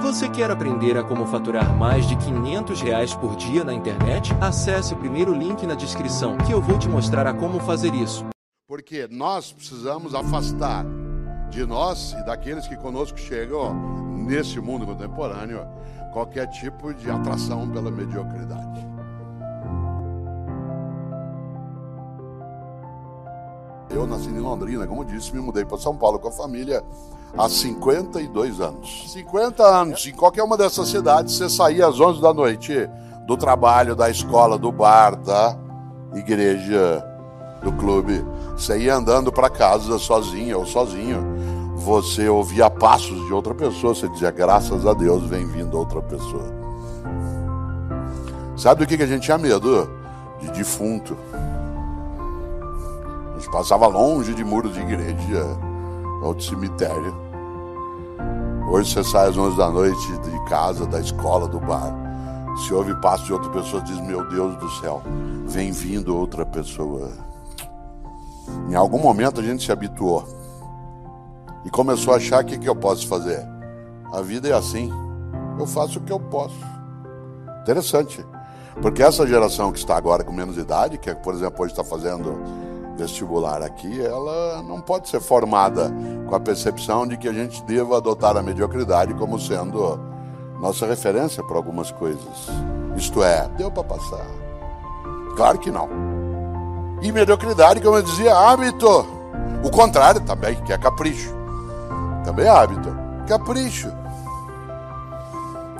Você quer aprender a como faturar mais de 500 reais por dia na internet? Acesse o primeiro link na descrição que eu vou te mostrar a como fazer isso. Porque nós precisamos afastar de nós e daqueles que conosco chegam nesse mundo contemporâneo qualquer tipo de atração pela mediocridade. Eu nasci em Londrina, como disse, me mudei para São Paulo com a família há 52 anos. 50 anos. Em qualquer uma dessas cidades, você saía às 11 da noite do trabalho, da escola, do bar, da igreja, do clube. Você ia andando para casa sozinha ou sozinho. Você ouvia passos de outra pessoa, você dizia, graças a Deus, vem vindo outra pessoa. Sabe do que a gente tinha medo? De defunto. Gente passava longe de muros de igreja ou de cemitério. Hoje você sai às 11 da noite de casa, da escola, do bar. Se ouve passo de outra pessoa, diz: Meu Deus do céu, vem vindo outra pessoa. Em algum momento a gente se habituou e começou a achar: o que, que eu posso fazer? A vida é assim, eu faço o que eu posso. Interessante, porque essa geração que está agora com menos idade, que por exemplo hoje está fazendo vestibular aqui, ela não pode ser formada com a percepção de que a gente deva adotar a mediocridade como sendo nossa referência para algumas coisas. Isto é, deu para passar. Claro que não. E mediocridade, como eu dizia, hábito. O contrário também, que é capricho. Também é hábito. Capricho.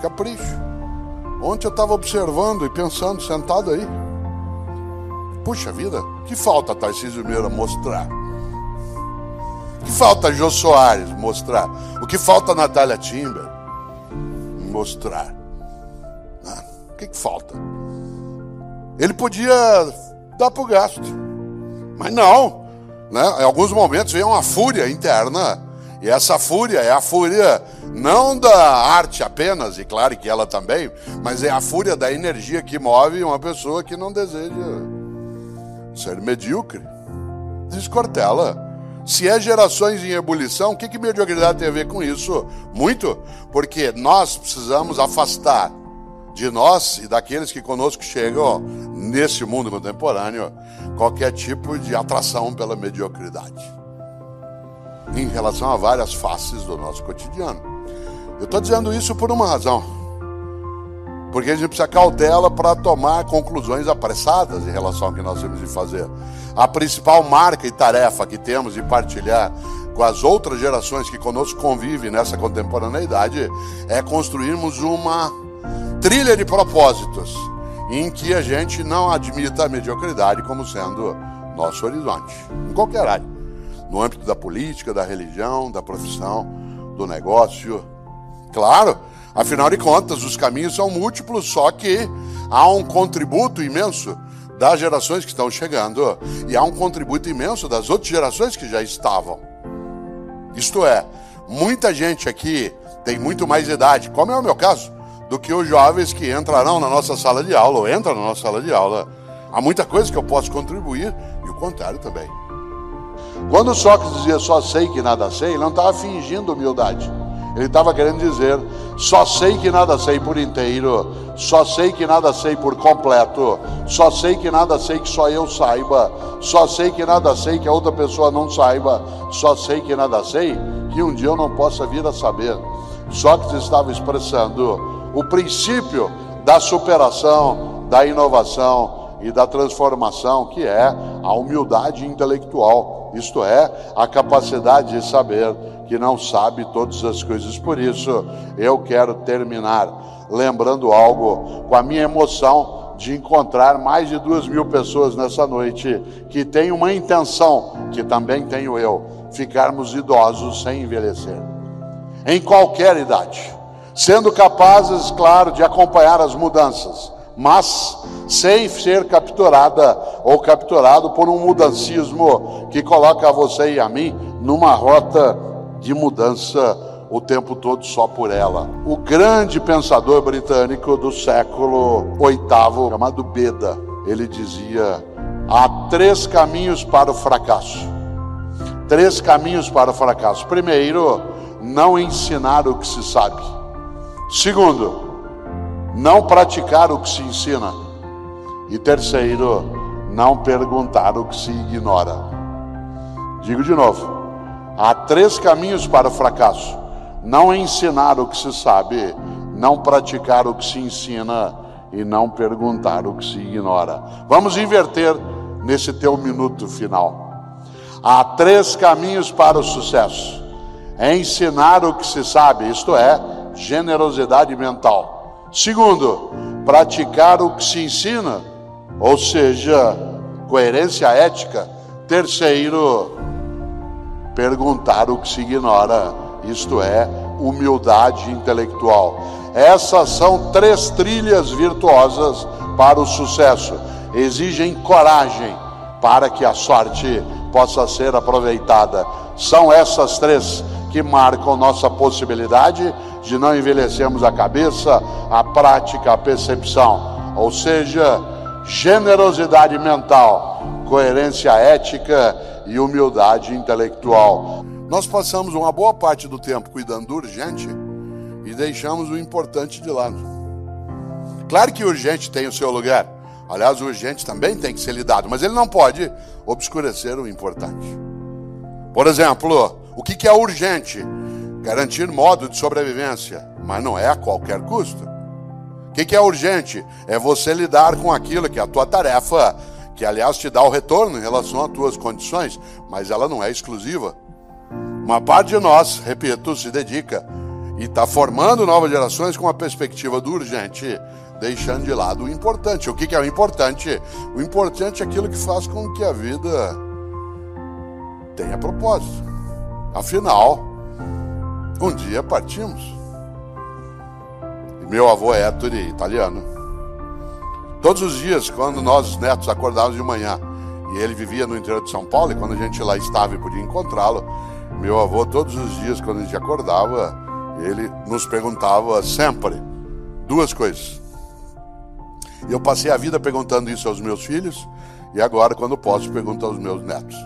Capricho. Ontem eu estava observando e pensando, sentado aí. Puxa vida, que falta Tarcísio Meira mostrar? O que falta Jô Soares mostrar? O que falta Natália Timber mostrar? Ah, o que, que falta? Ele podia dar para o gasto, mas não. Né? Em alguns momentos vem uma fúria interna, e essa fúria é a fúria não da arte apenas, e claro que ela também, mas é a fúria da energia que move uma pessoa que não deseja ser medíocre. Descortela. Se é gerações em ebulição, o que, que mediocridade tem a ver com isso? Muito, porque nós precisamos afastar de nós e daqueles que conosco chegam nesse mundo contemporâneo qualquer tipo de atração pela mediocridade em relação a várias faces do nosso cotidiano. Eu estou dizendo isso por uma razão. Porque a gente precisa cautela para tomar conclusões apressadas em relação ao que nós temos de fazer. A principal marca e tarefa que temos de partilhar com as outras gerações que conosco convivem nessa contemporaneidade é construirmos uma trilha de propósitos em que a gente não admita a mediocridade como sendo nosso horizonte, em qualquer área, no âmbito da política, da religião, da profissão, do negócio. Claro, Afinal de contas, os caminhos são múltiplos, só que há um contributo imenso das gerações que estão chegando e há um contributo imenso das outras gerações que já estavam. Isto é, muita gente aqui tem muito mais idade, como é o meu caso, do que os jovens que entrarão na nossa sala de aula ou entram na nossa sala de aula. Há muita coisa que eu posso contribuir e o contrário também. Quando Sócrates dizia só sei que nada sei, ele não estava fingindo humildade. Ele estava querendo dizer: só sei que nada sei por inteiro, só sei que nada sei por completo, só sei que nada sei que só eu saiba, só sei que nada sei que a outra pessoa não saiba, só sei que nada sei que um dia eu não possa vir a saber. Sócrates estava expressando o princípio da superação, da inovação e da transformação, que é a humildade intelectual, isto é, a capacidade de saber que não sabe todas as coisas. Por isso, eu quero terminar lembrando algo com a minha emoção de encontrar mais de duas mil pessoas nessa noite que têm uma intenção, que também tenho eu, ficarmos idosos sem envelhecer, em qualquer idade, sendo capazes, claro, de acompanhar as mudanças, mas sem ser capturada ou capturado por um mudancismo que coloca você e a mim numa rota de mudança o tempo todo só por ela. O grande pensador britânico do século VIII, chamado Beda, ele dizia: há três caminhos para o fracasso. Três caminhos para o fracasso. Primeiro, não ensinar o que se sabe. Segundo, não praticar o que se ensina. E terceiro, não perguntar o que se ignora. Digo de novo: há três caminhos para o fracasso: não ensinar o que se sabe, não praticar o que se ensina e não perguntar o que se ignora. Vamos inverter nesse teu minuto final. Há três caminhos para o sucesso: é ensinar o que se sabe, isto é, generosidade mental. Segundo, praticar o que se ensina, ou seja, coerência ética. Terceiro, perguntar o que se ignora, isto é, humildade intelectual. Essas são três trilhas virtuosas para o sucesso. Exigem coragem para que a sorte possa ser aproveitada. São essas três que marcam nossa possibilidade de não envelhecermos a cabeça, a prática, a percepção. Ou seja, generosidade mental, coerência ética e humildade intelectual. Nós passamos uma boa parte do tempo cuidando do urgente e deixamos o importante de lado. Claro que o urgente tem o seu lugar. Aliás, o urgente também tem que ser lidado, mas ele não pode obscurecer o importante. Por exemplo, o que é urgente? Garantir modo de sobrevivência, mas não é a qualquer custo. O que é urgente? É você lidar com aquilo que é a tua tarefa, que aliás te dá o retorno em relação às tuas condições, mas ela não é exclusiva. Uma parte de nós, repito, se dedica e está formando novas gerações com a perspectiva do urgente, deixando de lado o importante. O que é o importante? O importante é aquilo que faz com que a vida tenha propósito. Afinal, um dia partimos. Meu avô é Ettore, italiano. Todos os dias, quando nós, os netos, acordávamos de manhã, e ele vivia no interior de São Paulo, e quando a gente lá estava e podia encontrá-lo, meu avô, todos os dias, quando a gente acordava, ele nos perguntava sempre duas coisas. Eu passei a vida perguntando isso aos meus filhos, e agora, quando posso, pergunto aos meus netos.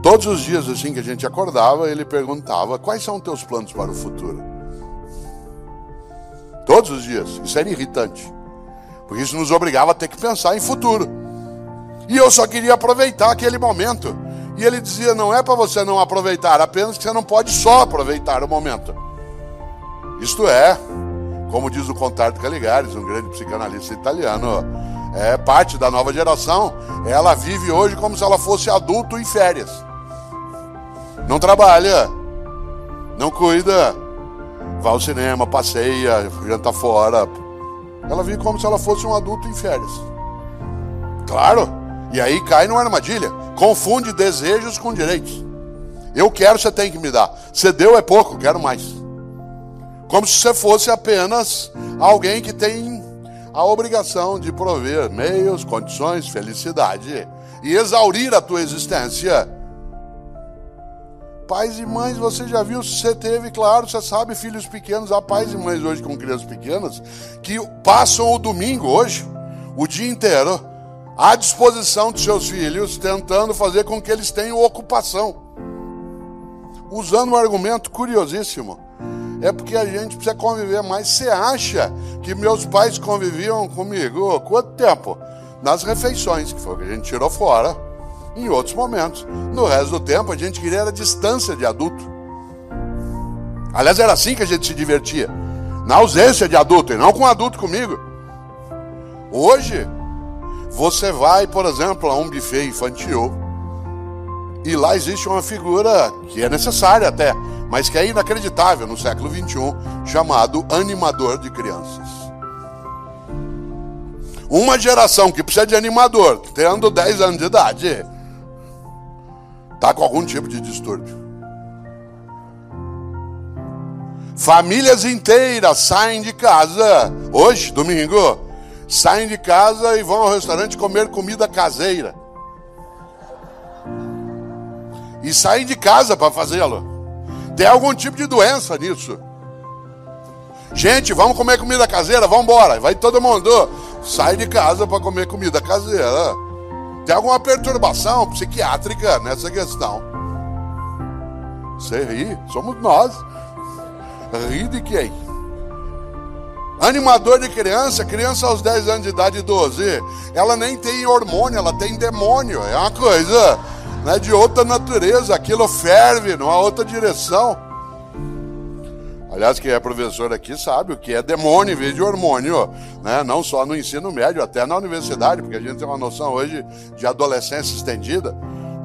Todos os dias, assim que a gente acordava, ele perguntava: Quais são teus planos para o futuro? Todos os dias. Isso era irritante, porque isso nos obrigava a ter que pensar em futuro. E eu só queria aproveitar aquele momento. E ele dizia: não é para você não aproveitar, apenas que você não pode só aproveitar o momento. Isto é, como diz o Contardo Caligares, um grande psicanalista italiano, é parte da nova geração. Ela vive hoje como se ela fosse adulto em férias. Não trabalha, não cuida, vai ao cinema, passeia, janta fora. Ela vive como se ela fosse um adulto em férias. Claro, e aí cai numa armadilha. Confunde desejos com direitos. Eu quero, você tem que me dar. Você deu é pouco, quero mais. Como se você fosse apenas alguém que tem a obrigação de prover meios, condições, felicidade e exaurir a tua existência. Pais e mães, você já viu, você teve, claro, você sabe, filhos pequenos, há pais e mães hoje com crianças pequenas que passam o domingo hoje, o dia inteiro, à disposição de seus filhos, tentando fazer com que eles tenham ocupação. Usando um argumento curiosíssimo. É porque a gente precisa conviver mais. Você acha que meus pais conviviam comigo quanto tempo? Nas refeições, que foi o que a gente tirou fora, em outros momentos. No resto do tempo, a gente queria a distância de adulto. Aliás, era assim que a gente se divertia. Na ausência de adulto, e não com adulto comigo. Hoje, você vai, por exemplo, a um buffet infantil e lá existe uma figura que é necessária até, mas que é inacreditável no século XXI, chamado animador de crianças. Uma geração que precisa de animador, tendo 10 anos de idade, está com algum tipo de distúrbio. Famílias inteiras saem de casa hoje, domingo, saem de casa e vão ao restaurante comer comida caseira. E saem de casa para fazê-lo. Tem algum tipo de doença nisso. Gente, vamos comer comida caseira, vamos embora. Vai todo mundo. Sai de casa para comer comida caseira. Tem alguma perturbação psiquiátrica nessa questão. Você ri, somos nós. Ri de quem? Animador de criança, criança aos 10 anos de idade, 12, ela nem tem hormônio, ela tem demônio. É uma coisa né, de outra natureza, aquilo ferve numa outra direção. Aliás, quem é professor aqui sabe o que é demônio em vez de hormônio, né? não só no ensino médio, até na universidade, porque a gente tem uma noção hoje de adolescência estendida.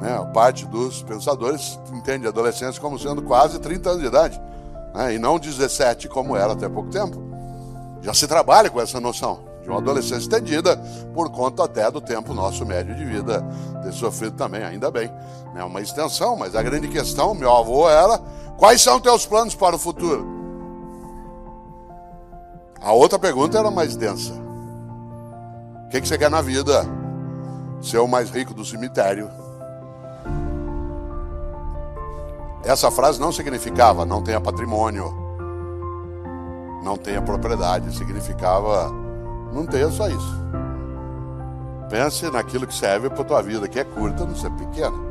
Né? Parte dos pensadores entende a adolescência como sendo quase 30 anos de idade, né? e não 17 como era até pouco tempo. Já se trabalha com essa noção de uma adolescência estendida, por conta até do tempo nosso médio de vida ter sofrido também, ainda bem. Né? uma extensão, mas a grande questão, meu avô, era quais são teus planos para o futuro? A outra pergunta era mais densa. O que, que você quer na vida? Ser o mais rico do cemitério. Essa frase não significava não tenha patrimônio, não tenha propriedade, significava não tenha só isso. Pense naquilo que serve para a tua vida, que é curta, não ser pequena.